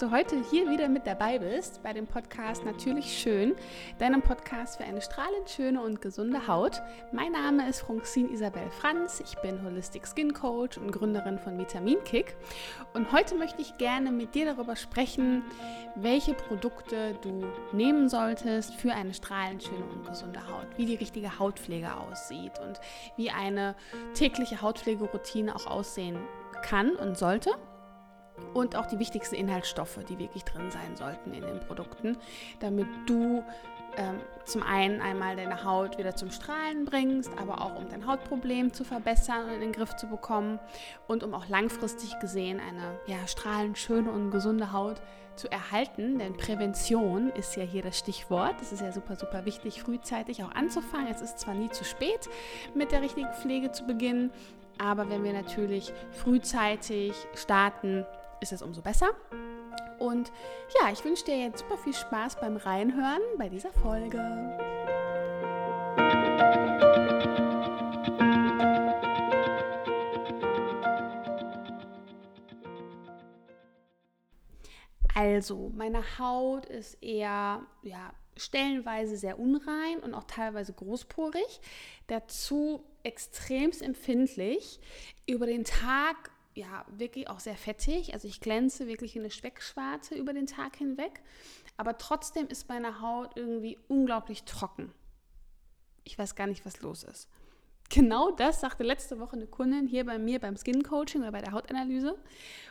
du heute hier wieder mit dabei bist bei dem Podcast Natürlich Schön, deinem Podcast für eine strahlend schöne und gesunde Haut. Mein Name ist Francine Isabel Franz, ich bin Holistic Skin Coach und Gründerin von Vitamin Kick. Und heute möchte ich gerne mit dir darüber sprechen, welche Produkte du nehmen solltest für eine strahlend schöne und gesunde Haut, wie die richtige Hautpflege aussieht und wie eine tägliche Hautpflegeroutine auch aussehen kann und sollte und auch die wichtigsten Inhaltsstoffe, die wirklich drin sein sollten in den Produkten, damit du ähm, zum einen einmal deine Haut wieder zum Strahlen bringst, aber auch um dein Hautproblem zu verbessern und in den Griff zu bekommen und um auch langfristig gesehen eine ja, strahlend schöne und gesunde Haut zu erhalten, denn Prävention ist ja hier das Stichwort. Das ist ja super, super wichtig, frühzeitig auch anzufangen. Es ist zwar nie zu spät, mit der richtigen Pflege zu beginnen, aber wenn wir natürlich frühzeitig starten, ist es umso besser. Und ja, ich wünsche dir jetzt super viel Spaß beim Reinhören bei dieser Folge. Also, meine Haut ist eher ja, stellenweise sehr unrein und auch teilweise großporig. Dazu extremst empfindlich. Über den Tag ja wirklich auch sehr fettig. Also ich glänze wirklich in eine Speckschwarte über den Tag hinweg. Aber trotzdem ist meine Haut irgendwie unglaublich trocken. Ich weiß gar nicht, was los ist. Genau das sagte letzte Woche eine Kundin hier bei mir beim Skin Coaching oder bei der Hautanalyse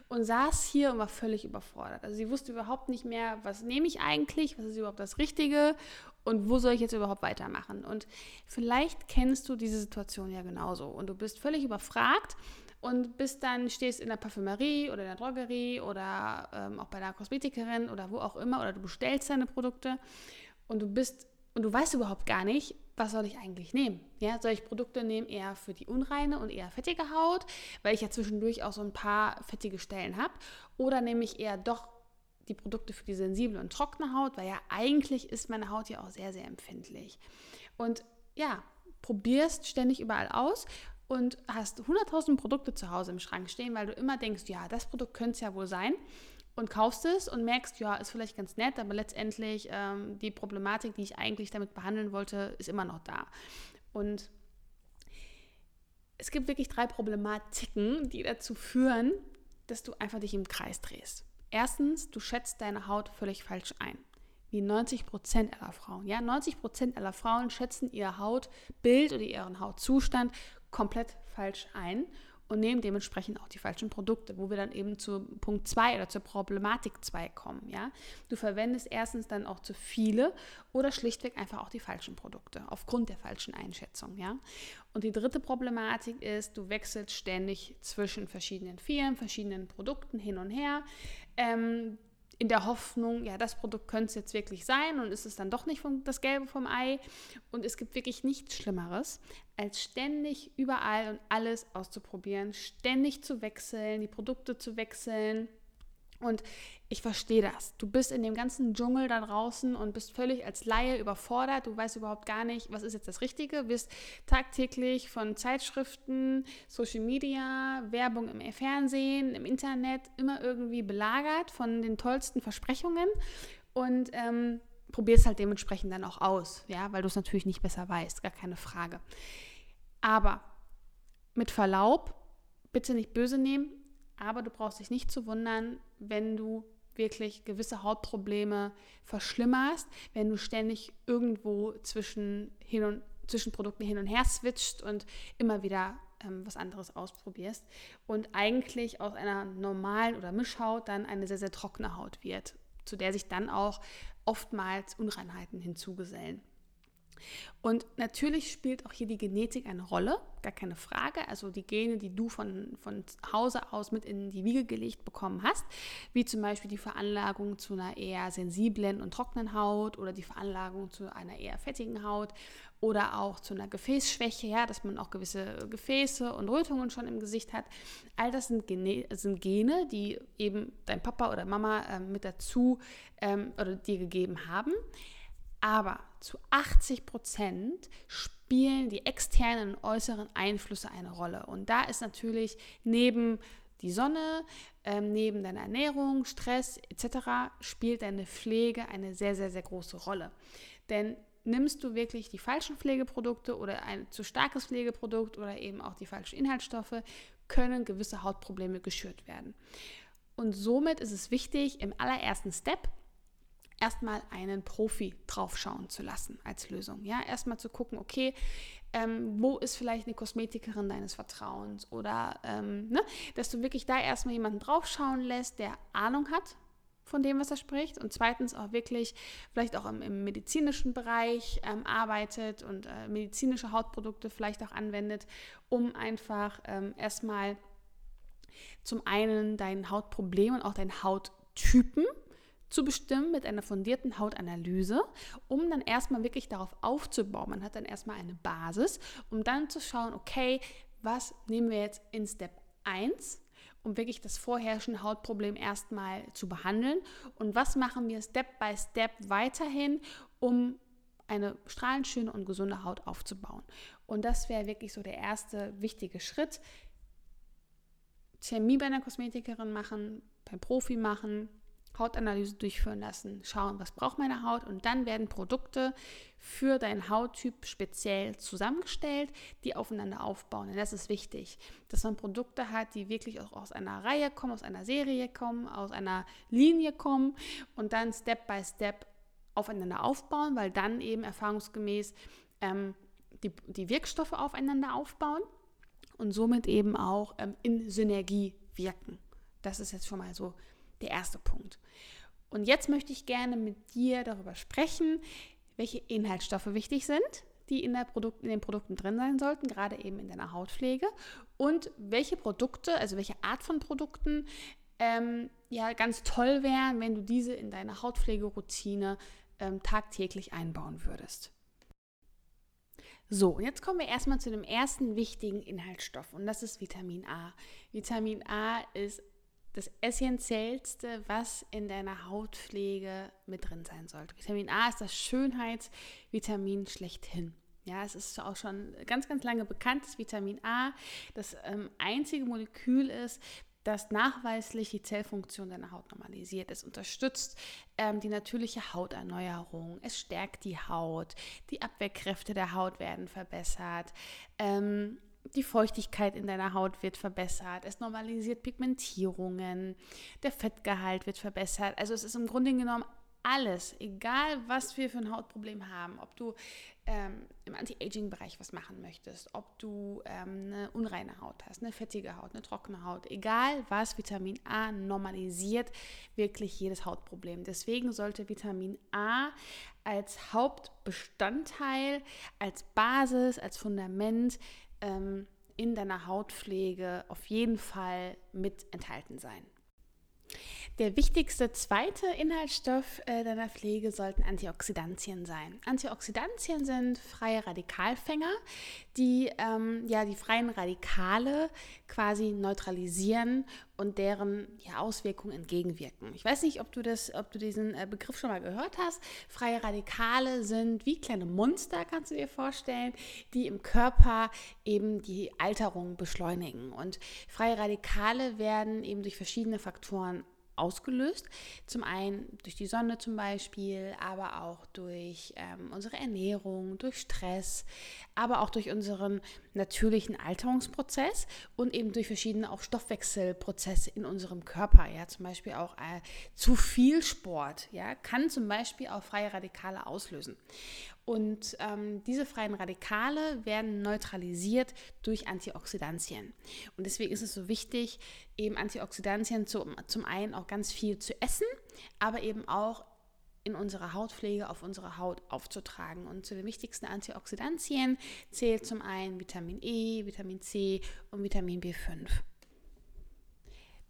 und saß hier und war völlig überfordert. Also sie wusste überhaupt nicht mehr, was nehme ich eigentlich, was ist überhaupt das Richtige und wo soll ich jetzt überhaupt weitermachen. Und vielleicht kennst du diese Situation ja genauso und du bist völlig überfragt und bist dann, stehst in der Parfümerie oder der Drogerie oder ähm, auch bei der Kosmetikerin oder wo auch immer oder du bestellst deine Produkte und du bist und du weißt überhaupt gar nicht, was soll ich eigentlich nehmen? Ja, soll ich Produkte nehmen eher für die unreine und eher fettige Haut, weil ich ja zwischendurch auch so ein paar fettige Stellen habe, oder nehme ich eher doch die Produkte für die sensible und trockene Haut, weil ja eigentlich ist meine Haut ja auch sehr, sehr empfindlich. Und ja, probierst ständig überall aus und hast 100.000 Produkte zu Hause im Schrank stehen, weil du immer denkst, ja, das Produkt könnte es ja wohl sein und kaufst es und merkst, ja, ist vielleicht ganz nett, aber letztendlich ähm, die Problematik, die ich eigentlich damit behandeln wollte, ist immer noch da. Und es gibt wirklich drei Problematiken, die dazu führen, dass du einfach dich im Kreis drehst. Erstens, du schätzt deine Haut völlig falsch ein. Wie 90 Prozent aller Frauen. Ja, 90 Prozent aller Frauen schätzen ihr Hautbild oder ihren Hautzustand komplett falsch ein und nehmen dementsprechend auch die falschen Produkte, wo wir dann eben zu Punkt 2 oder zur Problematik 2 kommen. Ja? Du verwendest erstens dann auch zu viele oder schlichtweg einfach auch die falschen Produkte aufgrund der falschen Einschätzung. Ja? Und die dritte Problematik ist, du wechselst ständig zwischen verschiedenen Firmen, verschiedenen Produkten hin und her. Ähm, in der Hoffnung, ja, das Produkt könnte es jetzt wirklich sein und ist es dann doch nicht vom, das Gelbe vom Ei. Und es gibt wirklich nichts Schlimmeres, als ständig überall und alles auszuprobieren, ständig zu wechseln, die Produkte zu wechseln und ich verstehe das. Du bist in dem ganzen Dschungel da draußen und bist völlig als Laie überfordert. Du weißt überhaupt gar nicht, was ist jetzt das Richtige. Du wirst tagtäglich von Zeitschriften, Social Media, Werbung im Fernsehen, im Internet immer irgendwie belagert von den tollsten Versprechungen und ähm, probierst halt dementsprechend dann auch aus, ja, weil du es natürlich nicht besser weißt, gar keine Frage. Aber mit Verlaub, bitte nicht böse nehmen, aber du brauchst dich nicht zu wundern, wenn du wirklich gewisse Hautprobleme verschlimmerst, wenn du ständig irgendwo zwischen, hin und, zwischen Produkten hin und her switcht und immer wieder ähm, was anderes ausprobierst und eigentlich aus einer normalen oder Mischhaut dann eine sehr, sehr trockene Haut wird, zu der sich dann auch oftmals Unreinheiten hinzugesellen. Und natürlich spielt auch hier die Genetik eine Rolle, gar keine Frage. Also die Gene, die du von, von Hause aus mit in die Wiege gelegt bekommen hast, wie zum Beispiel die Veranlagung zu einer eher sensiblen und trockenen Haut oder die Veranlagung zu einer eher fettigen Haut oder auch zu einer Gefäßschwäche, ja, dass man auch gewisse Gefäße und Rötungen schon im Gesicht hat. All das sind Gene, sind Gene die eben dein Papa oder Mama äh, mit dazu ähm, oder dir gegeben haben. Aber zu 80 Prozent spielen die externen und äußeren Einflüsse eine Rolle. Und da ist natürlich neben die Sonne, ähm, neben deiner Ernährung, Stress etc. spielt deine Pflege eine sehr, sehr, sehr große Rolle. Denn nimmst du wirklich die falschen Pflegeprodukte oder ein zu starkes Pflegeprodukt oder eben auch die falschen Inhaltsstoffe, können gewisse Hautprobleme geschürt werden. Und somit ist es wichtig, im allerersten Step erstmal einen Profi draufschauen zu lassen als Lösung. Ja, erstmal zu gucken, okay, ähm, wo ist vielleicht eine Kosmetikerin deines Vertrauens oder ähm, ne, dass du wirklich da erstmal jemanden draufschauen lässt, der Ahnung hat von dem, was er spricht und zweitens auch wirklich vielleicht auch im, im medizinischen Bereich ähm, arbeitet und äh, medizinische Hautprodukte vielleicht auch anwendet, um einfach ähm, erstmal zum einen dein Hautproblem und auch deinen Hauttypen zu bestimmen mit einer fundierten Hautanalyse, um dann erstmal wirklich darauf aufzubauen. Man hat dann erstmal eine Basis, um dann zu schauen, okay, was nehmen wir jetzt in Step 1, um wirklich das vorherrschende Hautproblem erstmal zu behandeln und was machen wir Step by Step weiterhin, um eine strahlend schöne und gesunde Haut aufzubauen. Und das wäre wirklich so der erste wichtige Schritt. Chemie bei einer Kosmetikerin machen, beim Profi machen, Hautanalyse durchführen lassen, schauen, was braucht meine Haut und dann werden Produkte für deinen Hauttyp speziell zusammengestellt, die aufeinander aufbauen. Und das ist wichtig, dass man Produkte hat, die wirklich auch aus einer Reihe kommen, aus einer Serie kommen, aus einer Linie kommen und dann Step by Step aufeinander aufbauen, weil dann eben erfahrungsgemäß ähm, die, die Wirkstoffe aufeinander aufbauen und somit eben auch ähm, in Synergie wirken. Das ist jetzt schon mal so der erste Punkt. Und jetzt möchte ich gerne mit dir darüber sprechen, welche Inhaltsstoffe wichtig sind, die in, Produkt, in, den Produkten drin sein sollten, gerade eben in deiner Hautpflege. Und welche Produkte, also welche Art von Produkten, ähm, ja ganz toll wären, wenn du diese in deine Hautpflegeroutine ähm, tagtäglich einbauen würdest. So, und jetzt kommen wir erstmal zu dem ersten wichtigen Inhaltsstoff und das ist Vitamin A. Vitamin A ist das Essentiellste, was in deiner Hautpflege mit drin sein sollte. Vitamin A ist das Schönheitsvitamin schlechthin. Ja, es ist auch schon ganz, ganz lange bekannt, dass Vitamin A das ähm, einzige Molekül ist, das nachweislich die Zellfunktion deiner Haut normalisiert. Es unterstützt ähm, die natürliche Hauterneuerung, es stärkt die Haut, die Abwehrkräfte der Haut werden verbessert. Ähm, die Feuchtigkeit in deiner Haut wird verbessert, es normalisiert Pigmentierungen, der Fettgehalt wird verbessert. Also es ist im Grunde genommen alles, egal was wir für ein Hautproblem haben, ob du ähm, im Anti-Aging-Bereich was machen möchtest, ob du ähm, eine unreine Haut hast, eine fettige Haut, eine trockene Haut, egal was, Vitamin A normalisiert wirklich jedes Hautproblem. Deswegen sollte Vitamin A als Hauptbestandteil, als Basis, als Fundament ähm, in deiner Hautpflege auf jeden Fall mit enthalten sein. Der wichtigste zweite Inhaltsstoff äh, deiner Pflege sollten Antioxidantien sein. Antioxidantien sind freie Radikalfänger, die ähm, ja die freien Radikale quasi neutralisieren und deren ja, Auswirkungen entgegenwirken. Ich weiß nicht, ob du das, ob du diesen äh, Begriff schon mal gehört hast. Freie Radikale sind wie kleine Monster, kannst du dir vorstellen, die im Körper eben die Alterung beschleunigen. Und freie Radikale werden eben durch verschiedene Faktoren ausgelöst. Zum einen durch die Sonne zum Beispiel, aber auch durch ähm, unsere Ernährung, durch Stress, aber auch durch unseren natürlichen Alterungsprozess und eben durch verschiedene auch Stoffwechselprozesse in unserem Körper. Ja, zum Beispiel auch äh, zu viel Sport, ja, kann zum Beispiel auch freie Radikale auslösen. Und ähm, diese freien Radikale werden neutralisiert durch Antioxidantien. Und deswegen ist es so wichtig, eben Antioxidantien zu, zum einen auch ganz viel zu essen, aber eben auch in unserer Hautpflege auf unsere Haut aufzutragen. Und zu den wichtigsten Antioxidantien zählt zum einen Vitamin E, Vitamin C und Vitamin B5.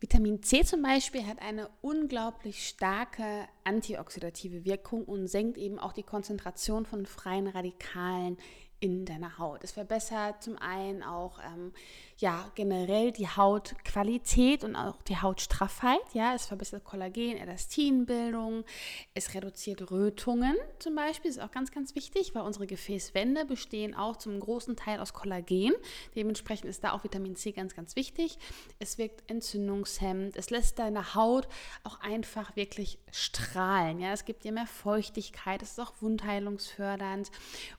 Vitamin C zum Beispiel hat eine unglaublich starke antioxidative Wirkung und senkt eben auch die Konzentration von freien Radikalen in deiner Haut. Es verbessert zum einen auch ähm, ja generell die Hautqualität und auch die Hautstraffheit. Ja, es verbessert Kollagen, Elastinbildung, es reduziert Rötungen zum Beispiel, ist auch ganz, ganz wichtig, weil unsere Gefäßwände bestehen auch zum großen Teil aus Kollagen. Dementsprechend ist da auch Vitamin C ganz, ganz wichtig. Es wirkt entzündungshemmend, es lässt deine Haut auch einfach wirklich strahlen. Ja, es gibt dir mehr Feuchtigkeit, es ist auch wundheilungsfördernd.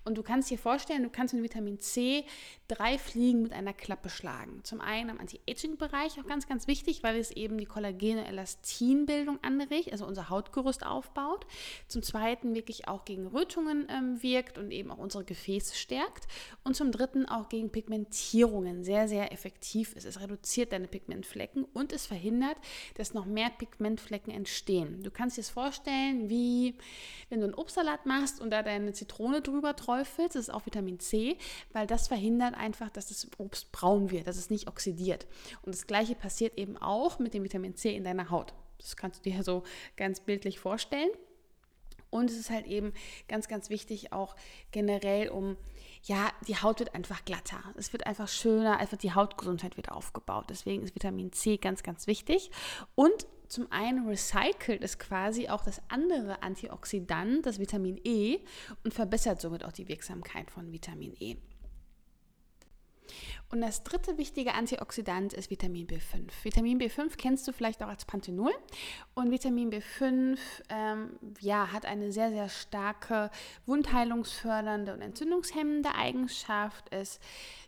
Und du kannst dir vorstellen, du kannst mit Vitamin C drei Fliegen mit einer Klappe schlagen. Zum einen am Anti-Aging-Bereich auch ganz, ganz wichtig, weil es eben die Kollagene Elastinbildung anregt, also unser Hautgerüst aufbaut. Zum zweiten wirklich auch gegen Rötungen ähm, wirkt und eben auch unsere Gefäße stärkt. Und zum dritten auch gegen Pigmentierungen sehr, sehr effektiv ist. Es reduziert deine Pigmentflecken und es verhindert, dass noch mehr Pigmentflecken entstehen. Du kannst dir es vorstellen, wie wenn du einen Obstsalat machst und da deine Zitrone drüber träufelst, das ist auch Vitamin C, weil das verhindert einfach, dass das Obst braun wird, dass es nicht oxidiert. Und das gleiche passiert eben auch mit dem Vitamin C in deiner Haut. Das kannst du dir so ganz bildlich vorstellen. Und es ist halt eben ganz, ganz wichtig auch generell, um, ja, die Haut wird einfach glatter. Es wird einfach schöner, einfach die Hautgesundheit wird aufgebaut. Deswegen ist Vitamin C ganz, ganz wichtig. Und zum einen recycelt es quasi auch das andere Antioxidant, das Vitamin E, und verbessert somit auch die Wirksamkeit von Vitamin E. Und das dritte wichtige Antioxidant ist Vitamin B5. Vitamin B5 kennst du vielleicht auch als Panthenol. Und Vitamin B5 ähm, ja, hat eine sehr, sehr starke wundheilungsfördernde und entzündungshemmende Eigenschaft. Es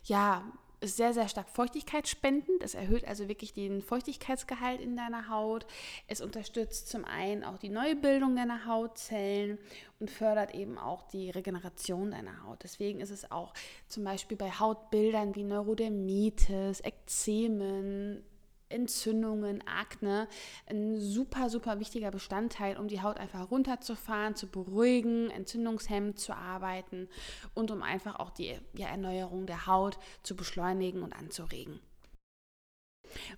ja, ist sehr, sehr stark feuchtigkeitsspendend. Es erhöht also wirklich den Feuchtigkeitsgehalt in deiner Haut. Es unterstützt zum einen auch die Neubildung deiner Hautzellen und fördert eben auch die Regeneration deiner Haut. Deswegen ist es auch zum Beispiel bei Hautbildern wie Neurodermitis, Ekzemen, Entzündungen, Akne ein super, super wichtiger Bestandteil, um die Haut einfach runterzufahren, zu beruhigen, entzündungshemmend zu arbeiten und um einfach auch die ja, Erneuerung der Haut zu beschleunigen und anzuregen.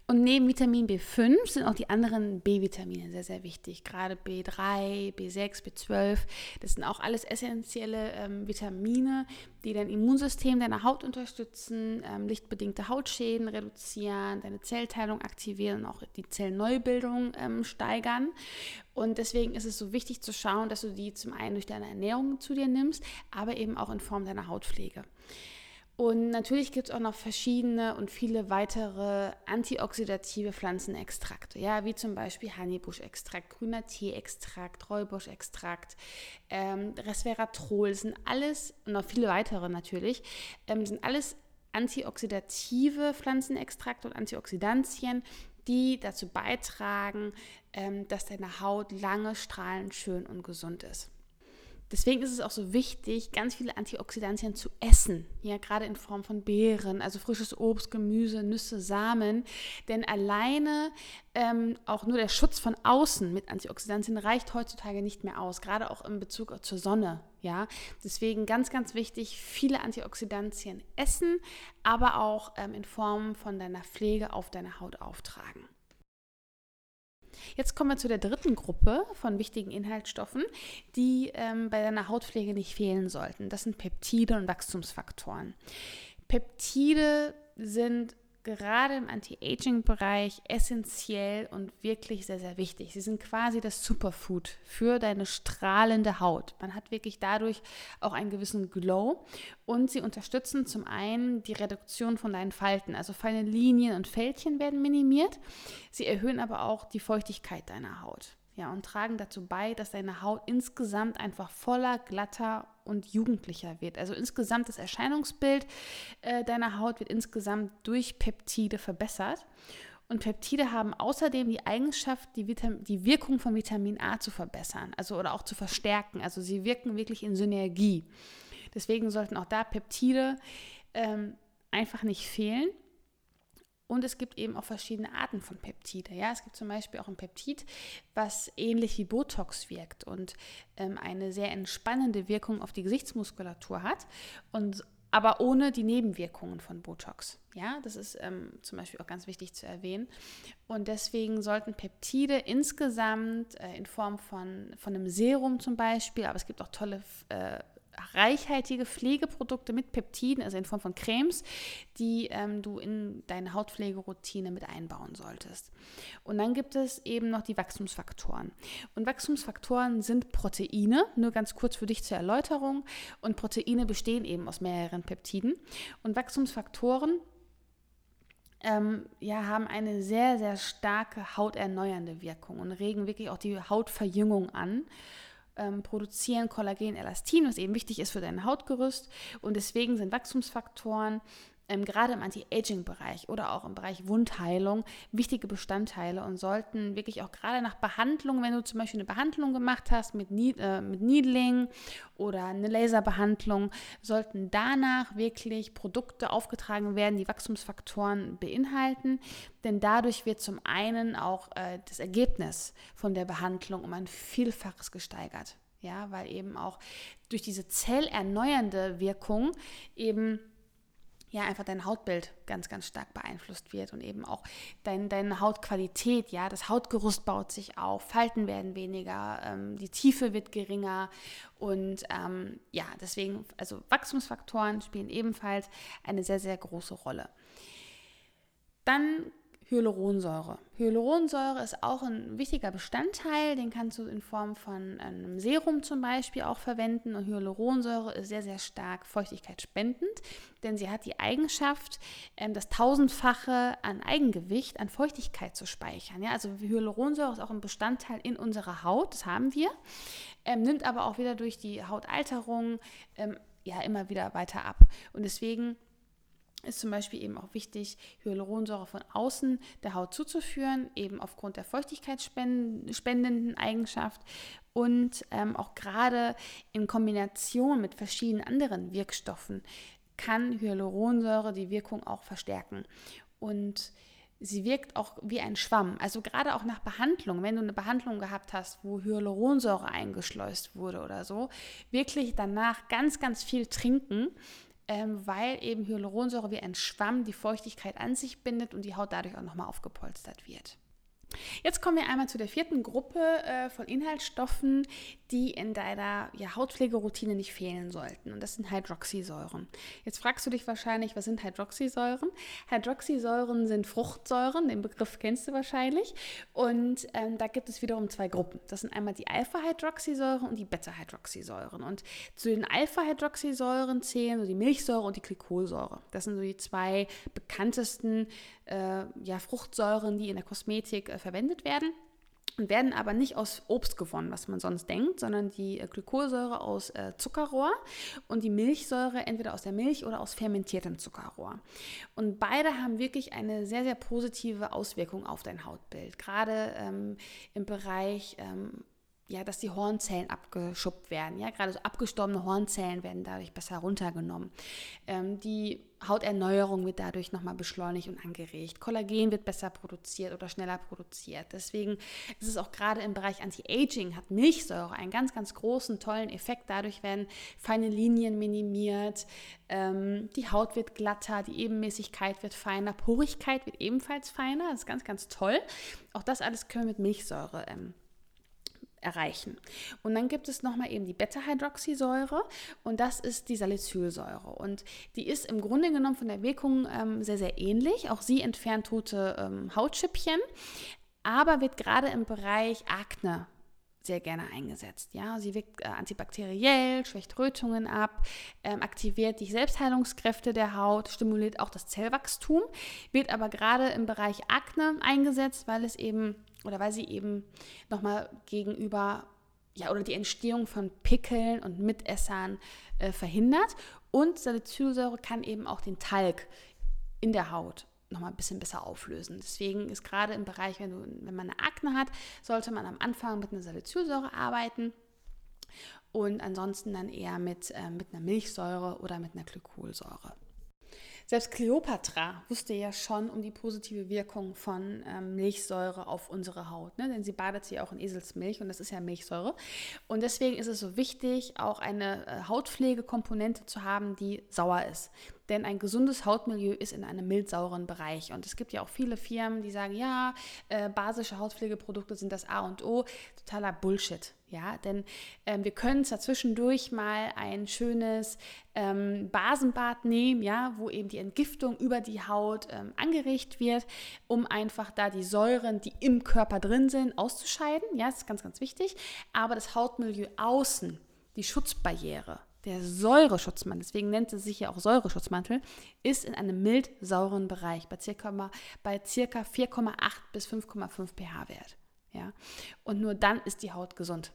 Und neben Vitamin B5 sind auch die anderen B-Vitamine sehr, sehr wichtig. Gerade B3, B6, B12. Das sind auch alles essentielle ähm, Vitamine, die dein Immunsystem deiner Haut unterstützen, ähm, lichtbedingte Hautschäden reduzieren, deine Zellteilung aktivieren und auch die Zellneubildung ähm, steigern. Und deswegen ist es so wichtig zu schauen, dass du die zum einen durch deine Ernährung zu dir nimmst, aber eben auch in Form deiner Hautpflege. Und natürlich gibt es auch noch verschiedene und viele weitere antioxidative Pflanzenextrakte, ja, wie zum Beispiel Honeybusch-Extrakt, grüner Tee-Extrakt, Räubusch-Extrakt, ähm, Resveratrol, sind alles, und noch viele weitere natürlich, ähm, sind alles antioxidative Pflanzenextrakte und Antioxidantien, die dazu beitragen, ähm, dass deine Haut lange strahlend, schön und gesund ist. Deswegen ist es auch so wichtig, ganz viele Antioxidantien zu essen. Ja, gerade in Form von Beeren, also frisches Obst, Gemüse, Nüsse, Samen. Denn alleine ähm, auch nur der Schutz von außen mit Antioxidantien reicht heutzutage nicht mehr aus, gerade auch in Bezug zur Sonne. Ja, deswegen ganz, ganz wichtig, viele Antioxidantien essen, aber auch ähm, in Form von deiner Pflege auf deine Haut auftragen. Jetzt kommen wir zu der dritten Gruppe von wichtigen Inhaltsstoffen, die ähm, bei deiner Hautpflege nicht fehlen sollten. Das sind Peptide und Wachstumsfaktoren. Peptide sind gerade im Anti-Aging-Bereich essentiell und wirklich sehr, sehr wichtig. Sie sind quasi das Superfood für deine strahlende Haut. Man hat wirklich dadurch auch einen gewissen Glow und sie unterstützen zum einen die Reduktion von deinen Falten. Also feine Linien und Fältchen werden minimiert. Sie erhöhen aber auch die Feuchtigkeit deiner Haut ja, und tragen dazu bei, dass deine Haut insgesamt einfach voller, glatter und jugendlicher wird. Also insgesamt das Erscheinungsbild äh, deiner Haut wird insgesamt durch Peptide verbessert. Und Peptide haben außerdem die Eigenschaft, die, die Wirkung von Vitamin A zu verbessern, also oder auch zu verstärken. Also sie wirken wirklich in Synergie. Deswegen sollten auch da Peptide ähm, einfach nicht fehlen. Und es gibt eben auch verschiedene Arten von Peptide. Ja, es gibt zum Beispiel auch ein Peptid, was ähnlich wie Botox wirkt und ähm, eine sehr entspannende Wirkung auf die Gesichtsmuskulatur hat und aber ohne die Nebenwirkungen von Botox. Ja, das ist ähm, zum Beispiel auch ganz wichtig zu erwähnen. Und deswegen sollten Peptide insgesamt äh, in Form von, von einem Serum zum Beispiel, aber es gibt auch tolle äh, reichhaltige Pflegeprodukte mit Peptiden, also in Form von Cremes, die ähm, du in deine Hautpflegeroutine mit einbauen solltest. Und dann gibt es eben noch die Wachstumsfaktoren. Und Wachstumsfaktoren sind Proteine, nur ganz kurz für dich zur Erläuterung. Und Proteine bestehen eben aus mehreren Peptiden. Und Wachstumsfaktoren ähm, ja, haben eine sehr, sehr starke hauterneuernde Wirkung und regen wirklich auch die Hautverjüngung an ähm, produzieren Kollagen, Elastin, was eben wichtig ist für dein Hautgerüst. Und deswegen sind Wachstumsfaktoren ähm, gerade im Anti-Aging-Bereich oder auch im Bereich Wundheilung wichtige Bestandteile und sollten wirklich auch gerade nach Behandlung, wenn du zum Beispiel eine Behandlung gemacht hast mit, äh, mit Needling oder eine Laserbehandlung, sollten danach wirklich Produkte aufgetragen werden, die Wachstumsfaktoren beinhalten, denn dadurch wird zum einen auch äh, das Ergebnis von der Behandlung um ein Vielfaches gesteigert. Ja, weil eben auch durch diese zellerneuernde Wirkung eben ja einfach dein Hautbild ganz, ganz stark beeinflusst wird und eben auch dein, deine Hautqualität, ja, das Hautgerüst baut sich auf, Falten werden weniger, ähm, die Tiefe wird geringer und ähm, ja, deswegen, also Wachstumsfaktoren spielen ebenfalls eine sehr, sehr große Rolle. Dann Hyaluronsäure. Hyaluronsäure ist auch ein wichtiger Bestandteil, den kannst du in Form von einem Serum zum Beispiel auch verwenden. Und Hyaluronsäure ist sehr, sehr stark feuchtigkeitsspendend, denn sie hat die Eigenschaft, ähm, das tausendfache an Eigengewicht an Feuchtigkeit zu speichern. Ja, also Hyaluronsäure ist auch ein Bestandteil in unserer Haut, das haben wir, ähm, nimmt aber auch wieder durch die Hautalterung ähm, ja immer wieder weiter ab. Und deswegen ist zum Beispiel eben auch wichtig, Hyaluronsäure von außen der Haut zuzuführen, eben aufgrund der feuchtigkeitsspendenden Eigenschaft und ähm, auch gerade in Kombination mit verschiedenen anderen Wirkstoffen kann Hyaluronsäure die Wirkung auch verstärken. Und sie wirkt auch wie ein Schwamm. Also gerade auch nach Behandlung, wenn du eine Behandlung gehabt hast, wo Hyaluronsäure eingeschleust wurde oder so, wirklich danach ganz, ganz viel trinken ähm, weil eben Hyaluronsäure wie ein Schwamm die Feuchtigkeit an sich bindet und die Haut dadurch auch nochmal aufgepolstert wird. Jetzt kommen wir einmal zu der vierten Gruppe äh, von Inhaltsstoffen, die in deiner ja, Hautpflegeroutine nicht fehlen sollten. Und das sind Hydroxysäuren. Jetzt fragst du dich wahrscheinlich, was sind Hydroxysäuren? Hydroxysäuren sind Fruchtsäuren, den Begriff kennst du wahrscheinlich. Und ähm, da gibt es wiederum zwei Gruppen. Das sind einmal die Alpha-Hydroxysäuren und die Beta-Hydroxysäuren. Und zu den Alpha-Hydroxysäuren zählen so die Milchsäure und die Glykolsäure. Das sind so die zwei bekanntesten äh, ja, Fruchtsäuren, die in der Kosmetik äh, verwendet werden und werden aber nicht aus Obst gewonnen, was man sonst denkt, sondern die äh, Glykolsäure aus äh, Zuckerrohr und die Milchsäure entweder aus der Milch oder aus fermentiertem Zuckerrohr. Und beide haben wirklich eine sehr, sehr positive Auswirkung auf dein Hautbild, gerade ähm, im Bereich ähm, ja, dass die Hornzellen abgeschuppt werden. Ja, gerade so abgestorbene Hornzellen werden dadurch besser runtergenommen. Ähm, die Hauterneuerung wird dadurch nochmal beschleunigt und angeregt. Kollagen wird besser produziert oder schneller produziert. Deswegen ist es auch gerade im Bereich Anti-Aging hat Milchsäure einen ganz, ganz großen, tollen Effekt. Dadurch werden feine Linien minimiert, ähm, die Haut wird glatter, die Ebenmäßigkeit wird feiner, Porigkeit wird ebenfalls feiner. Das ist ganz, ganz toll. Auch das alles können wir mit Milchsäure ähm, erreichen. Und dann gibt es nochmal eben die Beta-Hydroxysäure und das ist die Salicylsäure. Und die ist im Grunde genommen von der Wirkung ähm, sehr, sehr ähnlich. Auch sie entfernt tote ähm, Hautschippchen, aber wird gerade im Bereich Akne sehr gerne eingesetzt. Ja, sie wirkt äh, antibakteriell, schwächt Rötungen ab, ähm, aktiviert die Selbstheilungskräfte der Haut, stimuliert auch das Zellwachstum, wird aber gerade im Bereich Akne eingesetzt, weil es eben oder weil sie eben nochmal gegenüber ja, oder die Entstehung von Pickeln und Mitessern äh, verhindert. Und Salicylsäure kann eben auch den Talg in der Haut nochmal ein bisschen besser auflösen. Deswegen ist gerade im Bereich, wenn, du, wenn man eine Akne hat, sollte man am Anfang mit einer Salicylsäure arbeiten und ansonsten dann eher mit, äh, mit einer Milchsäure oder mit einer Glykolsäure. Selbst Kleopatra wusste ja schon um die positive Wirkung von ähm, Milchsäure auf unsere Haut, ne? denn sie badet sie auch in Eselsmilch und das ist ja Milchsäure. Und deswegen ist es so wichtig, auch eine äh, Hautpflegekomponente zu haben, die sauer ist. Denn ein gesundes Hautmilieu ist in einem mildsauren Bereich. Und es gibt ja auch viele Firmen, die sagen, ja, äh, basische Hautpflegeprodukte sind das A und O. totaler Bullshit. Ja, denn ähm, wir können zwischendurch mal ein schönes ähm, Basenbad nehmen, ja, wo eben die Entgiftung über die Haut ähm, angeregt wird, um einfach da die Säuren, die im Körper drin sind, auszuscheiden. Ja, das ist ganz, ganz wichtig. Aber das Hautmilieu außen, die Schutzbarriere, der Säureschutzmantel, deswegen nennt es sich ja auch Säureschutzmantel, ist in einem mild sauren Bereich bei circa, bei circa 4,8 bis 5,5 pH-Wert. Ja? Und nur dann ist die Haut gesund.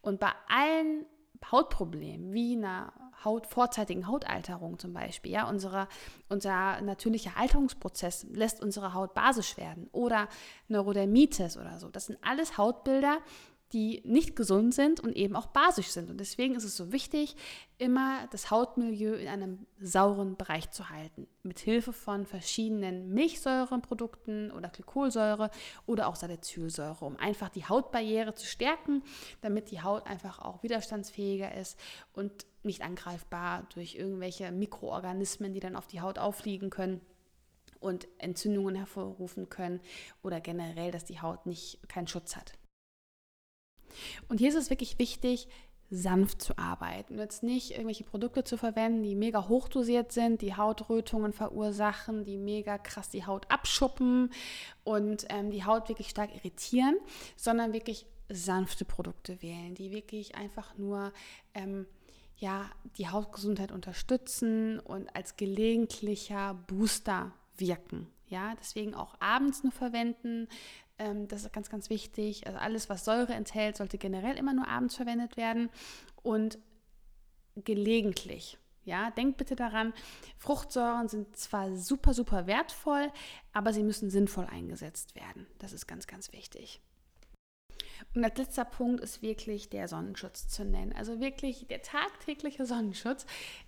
Und bei allen Hautproblemen, wie einer Haut, vorzeitigen Hautalterung zum Beispiel, ja, unsere, unser natürlicher Alterungsprozess lässt unsere Haut basisch werden oder Neurodermitis oder so. Das sind alles Hautbilder, die nicht gesund sind und eben auch basisch sind. Und deswegen ist es so wichtig, immer das Hautmilieu in einem sauren Bereich zu halten. Mit Hilfe von verschiedenen Milchsäureprodukten oder Glykolsäure oder auch Salicylsäure, um einfach die Hautbarriere zu stärken, damit die Haut einfach auch widerstandsfähiger ist und nicht angreifbar durch irgendwelche Mikroorganismen, die dann auf die Haut auffliegen können und Entzündungen hervorrufen können oder generell, dass die Haut nicht keinen Schutz hat. Und hier ist es wirklich wichtig, sanft zu arbeiten. Jetzt nicht irgendwelche Produkte zu verwenden, die mega hochdosiert sind, die Hautrötungen verursachen, die mega krass die Haut abschuppen und ähm, die Haut wirklich stark irritieren, sondern wirklich sanfte Produkte wählen, die wirklich einfach nur ähm, ja, die Hautgesundheit unterstützen und als gelegentlicher Booster wirken. Ja, deswegen auch abends nur verwenden, ähm, das ist ganz, ganz wichtig. Also alles, was Säure enthält, sollte generell immer nur abends verwendet werden und gelegentlich. Ja, denkt bitte daran, Fruchtsäuren sind zwar super, super wertvoll, aber sie müssen sinnvoll eingesetzt werden. Das ist ganz, ganz wichtig. Und als letzter Punkt ist wirklich der Sonnenschutz zu nennen. Also wirklich der tagtägliche Sonnenschutz.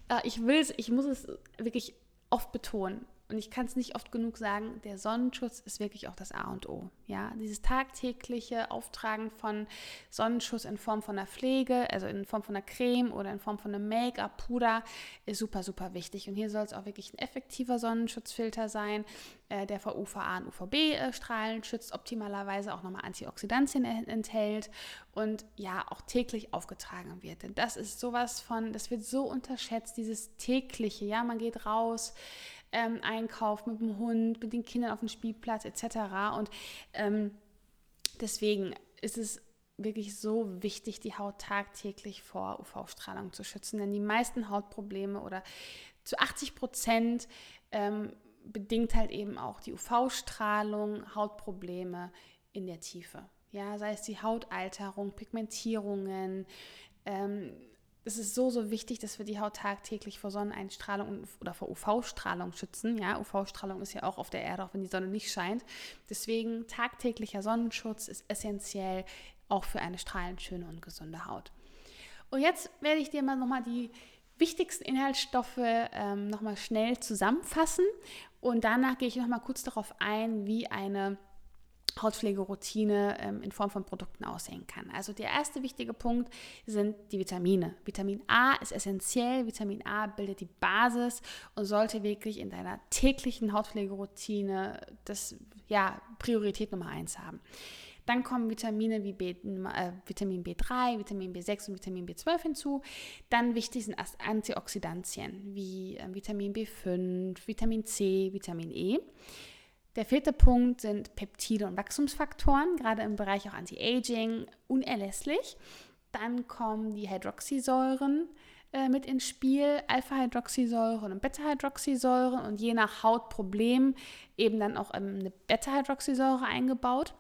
Äh, ich will ich muss es wirklich oft betonen und ich kann es nicht oft genug sagen, der Sonnenschutz ist wirklich auch das A und O. Ja, dieses tagtägliche Auftragen von Sonnenschutz in Form von einer Pflege, also in Form von einer Creme oder in Form von einem Make-up, Puder, ist super, super wichtig. Und hier soll es auch wirklich ein effektiver Sonnenschutzfilter sein, äh, der vor UVA und UVB-Strahlen schützt, optimalerweise auch nochmal Antioxidantien enthält und ja, auch täglich aufgetragen wird. Denn das ist sowas von, das wird so unterschätzt, dieses tägliche, ja, man geht raus, ähm, einkauft mit dem Hund, mit den Kindern auf dem Spielplatz etc. Und ähm, deswegen ist es wirklich so wichtig, die Haut tagtäglich vor UV-Strahlung zu schützen. Denn die meisten Hautprobleme oder zu 80 Prozent ähm, bedingt halt eben auch die UV-Strahlung Hautprobleme in der Tiefe. Ja, sei es die Hautalterung, Pigmentierungen, ähm, es ist so, so wichtig, dass wir die Haut tagtäglich vor Sonneneinstrahlung oder vor UV-Strahlung schützen. Ja, UV-Strahlung ist ja auch auf der Erde, auch wenn die Sonne nicht scheint. Deswegen tagtäglicher Sonnenschutz ist essentiell auch für eine strahlend schöne und gesunde Haut. Und jetzt werde ich dir mal nochmal die wichtigsten Inhaltsstoffe ähm, nochmal schnell zusammenfassen und danach gehe ich nochmal kurz darauf ein, wie eine Hautpflegeroutine ähm, in Form von Produkten aussehen kann. Also der erste wichtige Punkt sind die Vitamine. Vitamin A ist essentiell. Vitamin A bildet die Basis und sollte wirklich in deiner täglichen Hautpflegeroutine das ja Priorität Nummer eins haben. Dann kommen Vitamine wie B, äh, Vitamin B3, Vitamin B6 und Vitamin B12 hinzu. Dann wichtig sind Antioxidantien wie äh, Vitamin B5, Vitamin C, Vitamin E. Der vierte Punkt sind Peptide und Wachstumsfaktoren, gerade im Bereich auch Anti-Aging, unerlässlich. Dann kommen die Hydroxysäuren äh, mit ins Spiel, Alpha-Hydroxysäuren und Beta-Hydroxysäuren und je nach Hautproblem eben dann auch ähm, eine Beta-Hydroxysäure eingebaut.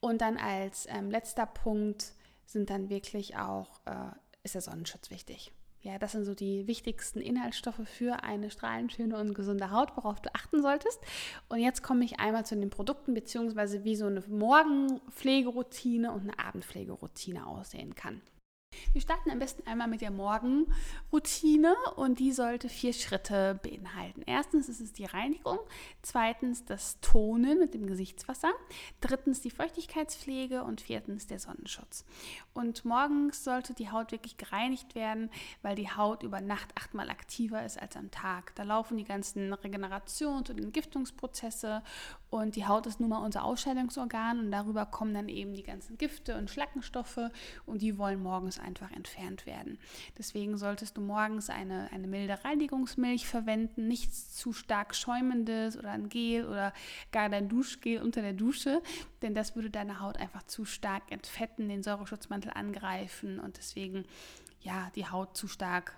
Und dann als ähm, letzter Punkt sind dann wirklich auch, äh, ist der Sonnenschutz wichtig. Ja, das sind so die wichtigsten Inhaltsstoffe für eine strahlend schöne und gesunde Haut, worauf du achten solltest. Und jetzt komme ich einmal zu den Produkten, beziehungsweise wie so eine Morgenpflegeroutine und eine Abendpflegeroutine aussehen kann. Wir starten am besten einmal mit der Morgenroutine und die sollte vier Schritte beinhalten. Erstens ist es die Reinigung, zweitens das Tonen mit dem Gesichtswasser, drittens die Feuchtigkeitspflege und viertens der Sonnenschutz. Und morgens sollte die Haut wirklich gereinigt werden, weil die Haut über Nacht achtmal aktiver ist als am Tag. Da laufen die ganzen Regenerations- und Entgiftungsprozesse und die Haut ist nun mal unser Ausscheidungsorgan und darüber kommen dann eben die ganzen Gifte und Schlackenstoffe und die wollen morgens einfach entfernt werden. Deswegen solltest du morgens eine, eine milde Reinigungsmilch verwenden, nichts zu stark schäumendes oder ein Gel oder gar dein Duschgel unter der Dusche, denn das würde deine Haut einfach zu stark entfetten, den Säureschutzmantel angreifen und deswegen ja die Haut zu stark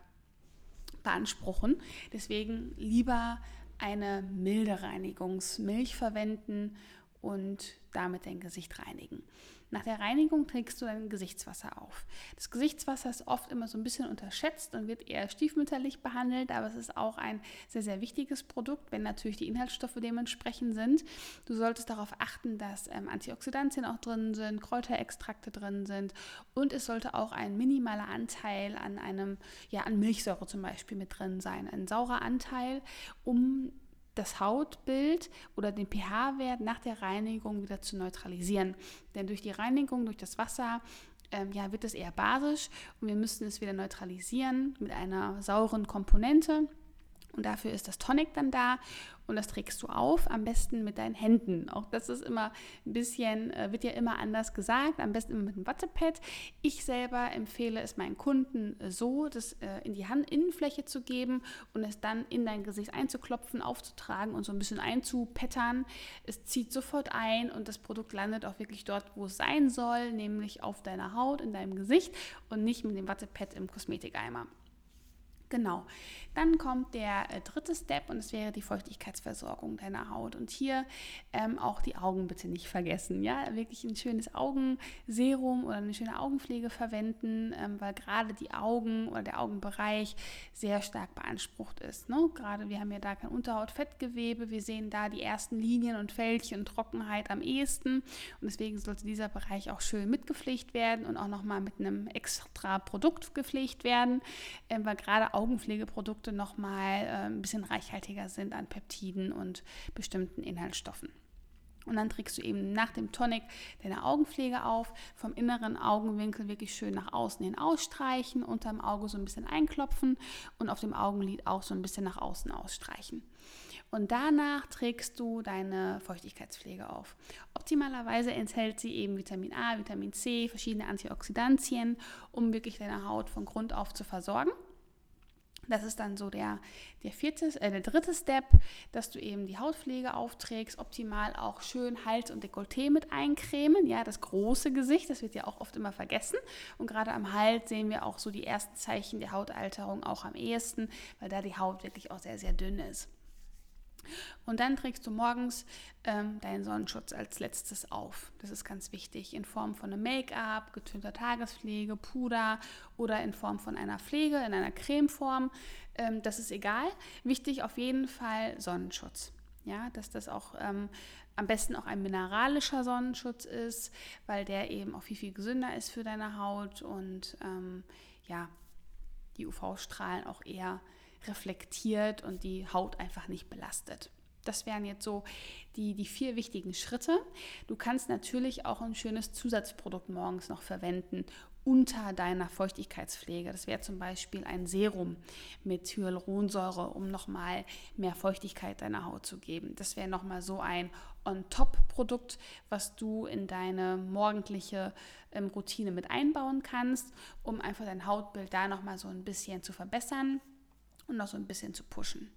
beanspruchen. Deswegen lieber eine milde Reinigungsmilch verwenden und damit dein Gesicht reinigen. Nach der Reinigung trägst du dein Gesichtswasser auf. Das Gesichtswasser ist oft immer so ein bisschen unterschätzt und wird eher stiefmütterlich behandelt, aber es ist auch ein sehr, sehr wichtiges Produkt, wenn natürlich die Inhaltsstoffe dementsprechend sind. Du solltest darauf achten, dass ähm, Antioxidantien auch drin sind, Kräuterextrakte drin sind und es sollte auch ein minimaler Anteil an einem, ja, an Milchsäure zum Beispiel mit drin sein, ein saurer Anteil, um das Hautbild oder den pH-Wert nach der Reinigung wieder zu neutralisieren. Denn durch die Reinigung, durch das Wasser, ähm, ja, wird es eher basisch und wir müssen es wieder neutralisieren mit einer sauren Komponente. Und dafür ist das Tonic dann da und das trägst du auf, am besten mit deinen Händen. Auch das ist immer ein bisschen, äh, wird ja immer anders gesagt, am besten mit einem Wattepad. Ich selber empfehle es meinen Kunden äh, so, das äh, in die Handinnenfläche zu geben und es dann in dein Gesicht einzuklopfen, aufzutragen und so ein bisschen einzupettern. Es zieht sofort ein und das Produkt landet auch wirklich dort, wo es sein soll, nämlich auf deiner Haut, in deinem Gesicht und nicht mit dem Wattepad im Kosmetikeimer. Genau. Dann kommt der äh, dritte Step und es wäre die Feuchtigkeitsversorgung deiner Haut. Und hier ähm, auch die Augen bitte nicht vergessen. Ja, wirklich ein schönes Augenserum oder eine schöne Augenpflege verwenden, ähm, weil gerade die Augen oder der Augenbereich sehr stark beansprucht ist. Ne? Gerade wir haben ja da kein Unterhautfettgewebe. Wir sehen da die ersten Linien und Fältchen und Trockenheit am ehesten. Und deswegen sollte dieser Bereich auch schön mitgepflegt werden und auch nochmal mit einem extra Produkt gepflegt werden, ähm, weil gerade Augenpflegeprodukte nochmal äh, ein bisschen reichhaltiger sind an Peptiden und bestimmten Inhaltsstoffen. Und dann trägst du eben nach dem Tonic deine Augenpflege auf, vom inneren Augenwinkel wirklich schön nach außen hin ausstreichen, unterm Auge so ein bisschen einklopfen und auf dem Augenlid auch so ein bisschen nach außen ausstreichen. Und danach trägst du deine Feuchtigkeitspflege auf. Optimalerweise enthält sie eben Vitamin A, Vitamin C, verschiedene Antioxidantien, um wirklich deine Haut von Grund auf zu versorgen. Das ist dann so der, der, vierte, äh, der dritte Step, dass du eben die Hautpflege aufträgst, optimal auch schön Hals und Dekolleté mit eincremen. Ja, das große Gesicht, das wird ja auch oft immer vergessen. Und gerade am Hals sehen wir auch so die ersten Zeichen der Hautalterung auch am ehesten, weil da die Haut wirklich auch sehr, sehr dünn ist. Und dann trägst du morgens ähm, deinen Sonnenschutz als letztes auf. Das ist ganz wichtig in Form von einem Make-up, getönter Tagespflege, Puder oder in Form von einer Pflege, in einer Cremeform. Ähm, das ist egal. Wichtig auf jeden Fall Sonnenschutz. Ja, dass das auch ähm, am besten auch ein mineralischer Sonnenschutz ist, weil der eben auch viel, viel gesünder ist für deine Haut und ähm, ja, die UV-Strahlen auch eher reflektiert und die Haut einfach nicht belastet. Das wären jetzt so die, die vier wichtigen Schritte. Du kannst natürlich auch ein schönes Zusatzprodukt morgens noch verwenden unter deiner Feuchtigkeitspflege. Das wäre zum Beispiel ein Serum mit Hyaluronsäure, um nochmal mehr Feuchtigkeit deiner Haut zu geben. Das wäre nochmal so ein On-Top-Produkt, was du in deine morgendliche ähm, Routine mit einbauen kannst, um einfach dein Hautbild da nochmal so ein bisschen zu verbessern und noch so ein bisschen zu pushen.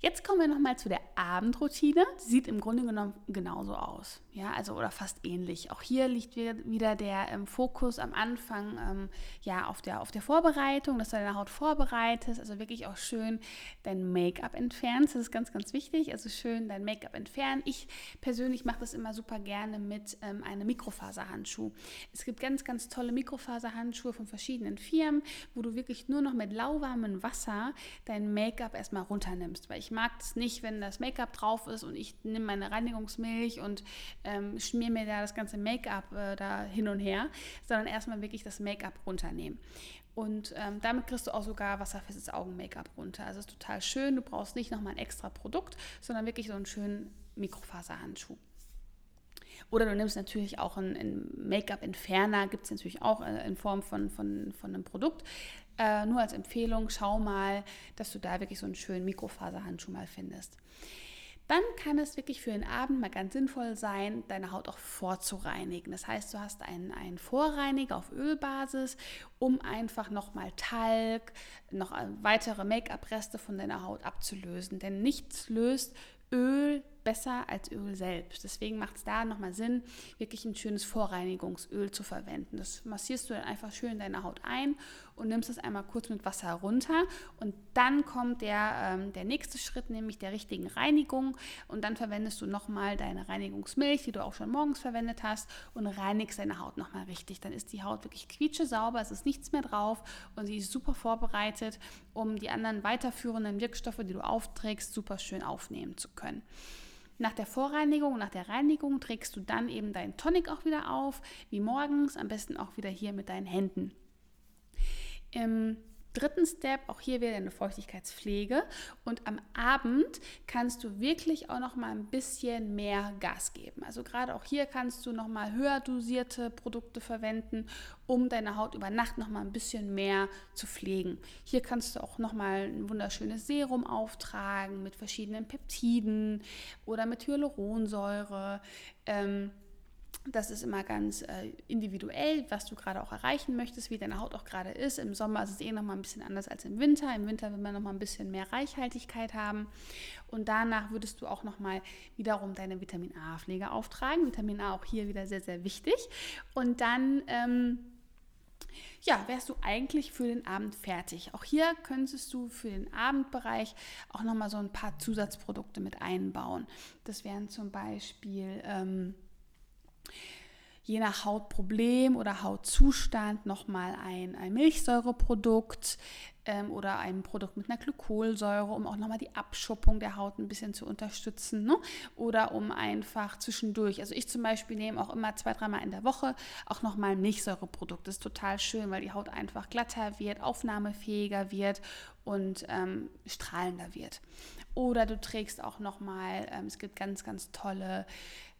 Jetzt kommen wir nochmal zu der Abendroutine. Sie sieht im Grunde genommen genauso aus. Ja, also oder fast ähnlich. Auch hier liegt wieder der ähm, Fokus am Anfang ähm, ja, auf, der, auf der Vorbereitung, dass du deine Haut vorbereitest. Also wirklich auch schön dein Make-up entfernst. Das ist ganz, ganz wichtig. Also schön dein Make-up entfernen. Ich persönlich mache das immer super gerne mit ähm, einem Mikrofaserhandschuh. Es gibt ganz, ganz tolle Mikrofaserhandschuhe von verschiedenen Firmen, wo du wirklich nur noch mit lauwarmem Wasser dein Make-up erstmal runternimmst. Weil ich Ich mag es nicht, wenn das Make-up drauf ist und ich nehme meine Reinigungsmilch und ähm, schmier mir da das ganze Make-up äh, da hin und her, sondern erstmal wirklich das Make-up runternehmen. Und ähm, damit kriegst du auch sogar wasserfestes Augen-Make-up runter. Also ist total schön. Du brauchst nicht nochmal ein extra Produkt, sondern wirklich so einen schönen Mikrofaserhandschuh. Oder du nimmst natürlich auch einen, Make-up-Entferner, gibt es natürlich auch äh, in Form von, von, von einem Produkt. Äh, nur als Empfehlung, schau mal, dass du da wirklich so einen schönen Mikrofaserhandschuh mal findest dann kann es wirklich für den Abend mal ganz sinnvoll sein, deine Haut auch vorzureinigen. Das heißt, du hast einen, einen Vorreiniger auf Ölbasis, um einfach nochmal Talg, noch weitere Make-up-Reste von deiner Haut abzulösen. Denn nichts löst Öl besser als Öl selbst. Deswegen macht es da nochmal Sinn, wirklich ein schönes Vorreinigungsöl zu verwenden. Das massierst du dann einfach schön in deine Haut ein und nimmst es einmal kurz mit Wasser runter. Und dann kommt der, ähm, der nächste Schritt, nämlich der richtigen Reinigung. Und dann verwendest du nochmal deine Reinigungsmilch, die du auch schon morgens verwendet hast, und reinigst deine Haut nochmal richtig. Dann ist die Haut wirklich quietschesauber, es ist nichts mehr drauf und sie ist super vorbereitet, um die anderen weiterführenden Wirkstoffe, die du aufträgst, super schön aufnehmen zu können. Nach der Vorreinigung, nach der Reinigung trägst du dann eben deinen Tonic auch wieder auf, wie morgens, am besten auch wieder hier mit deinen Händen. Im dritten Step, auch hier wieder eine Feuchtigkeitspflege. Und am Abend kannst du wirklich auch noch mal ein bisschen mehr Gas geben. Also gerade auch hier kannst du noch mal höher dosierte Produkte verwenden, um deine Haut über Nacht noch mal ein bisschen mehr zu pflegen. Hier kannst du auch noch mal ein wunderschönes Serum auftragen mit verschiedenen Peptiden oder mit Hyaluronsäure. Ähm, das ist immer ganz äh, individuell, was du gerade auch erreichen möchtest, wie deine Haut auch gerade ist. Im Sommer ist es eh noch mal ein bisschen anders als im Winter. Im Winter will man noch mal ein bisschen mehr Reichhaltigkeit haben. Und danach würdest du auch noch mal wiederum deine Vitamin A-Pflege auftragen. Vitamin A auch hier wieder sehr, sehr wichtig. Und dann... Ähm, ja, wärst du eigentlich für den Abend fertig. Auch hier könntest du für den Abendbereich auch noch mal so ein paar Zusatzprodukte mit einbauen. Das wären zum Beispiel ähm, je nach Hautproblem oder Hautzustand nochmal ein, ein Milchsäureprodukt ähm, oder ein Produkt mit einer Glykolsäure, um auch nochmal die Abschuppung der Haut ein bisschen zu unterstützen. Ne? Oder um einfach zwischendurch, also ich zum Beispiel nehme auch immer zwei, dreimal in der Woche auch nochmal ein Milchsäureprodukt. Das ist total schön, weil die Haut einfach glatter wird, aufnahmefähiger wird und ähm, strahlender wird. Oder du trägst auch nochmal, ähm, es gibt ganz, ganz tolle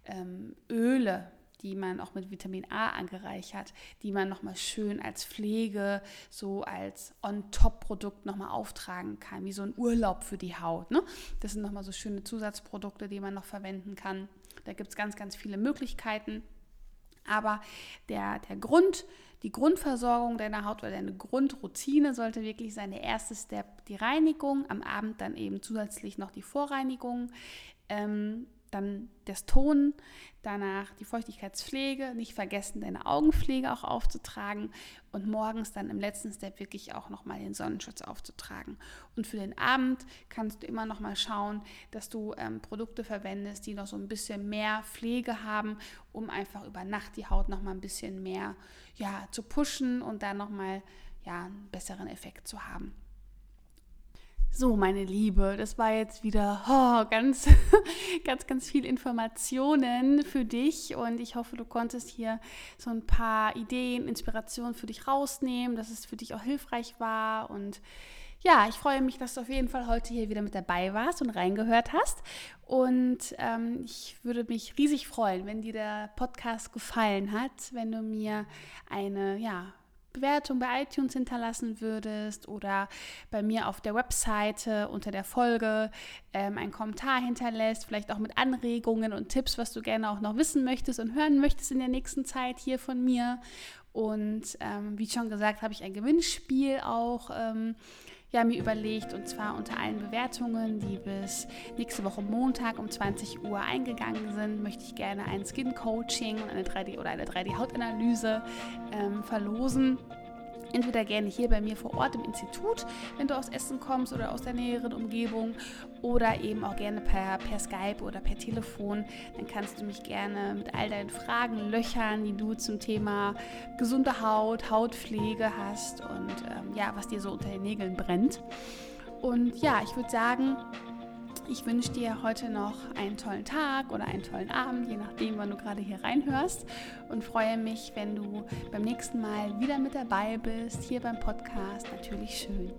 ähm, Öle, die man auch mit Vitamin A angereichert, die man nochmal schön als Pflege, so als On-Top-Produkt nochmal auftragen kann, wie so ein Urlaub für die Haut. Ne? Das sind nochmal so schöne Zusatzprodukte, die man noch verwenden kann. Da gibt es ganz, ganz viele Möglichkeiten. Aber der, der Grund, die Grundversorgung deiner Haut oder deine Grundroutine sollte wirklich sein. Der erste Step die Reinigung, am Abend dann eben zusätzlich noch die Vorreinigung. Ähm, dann das Ton, danach die Feuchtigkeitspflege, nicht vergessen, deine Augenpflege auch aufzutragen und morgens dann im letzten Step wirklich auch nochmal den Sonnenschutz aufzutragen. Und für den Abend kannst du immer nochmal schauen, dass du ähm, Produkte verwendest, die noch so ein bisschen mehr Pflege haben, um einfach über Nacht die Haut nochmal ein bisschen mehr ja, zu pushen und dann nochmal ja, einen besseren Effekt zu haben. So, meine Liebe, das war jetzt wieder oh, ganz, ganz, ganz viel Informationen für dich und ich hoffe, du konntest hier so ein paar Ideen, Inspirationen für dich rausnehmen, dass es für dich auch hilfreich war und ja, ich freue mich, dass du auf jeden Fall heute hier wieder mit dabei warst und reingehört hast. Und ähm, ich würde mich riesig freuen, wenn dir der Podcast gefallen hat, wenn du mir eine ja, Bewertung bei iTunes hinterlassen würdest oder bei mir auf der Webseite unter der Folge ähm, einen Kommentar hinterlässt, vielleicht auch mit Anregungen und Tipps, was du gerne auch noch wissen möchtest und hören möchtest in der nächsten Zeit hier von mir. Und ähm, wie schon gesagt, habe ich ein Gewinnspiel auch. Ähm, ja, mir überlegt und zwar unter allen Bewertungen, die bis nächste Woche Montag um 20 Uhr eingegangen sind, möchte ich gerne ein Skin Coaching eine 3D oder eine 3D Hautanalyse ähm, verlosen. Entweder gerne hier bei mir vor Ort im Institut, wenn du aus Essen kommst oder aus der näheren Umgebung, oder eben auch gerne per, per Skype oder per Telefon. Dann kannst du mich gerne mit all deinen Fragen löchern, die du zum Thema gesunde Haut, Hautpflege hast und ähm, ja, was dir so unter den Nägeln brennt. Und ja, ich würde sagen, Ich wünsche dir heute noch einen tollen Tag oder einen tollen Abend, je nachdem, wann du gerade hier reinhörst. Und freue mich, wenn du beim nächsten Mal wieder mit dabei bist, hier beim Podcast. Natürlich schön.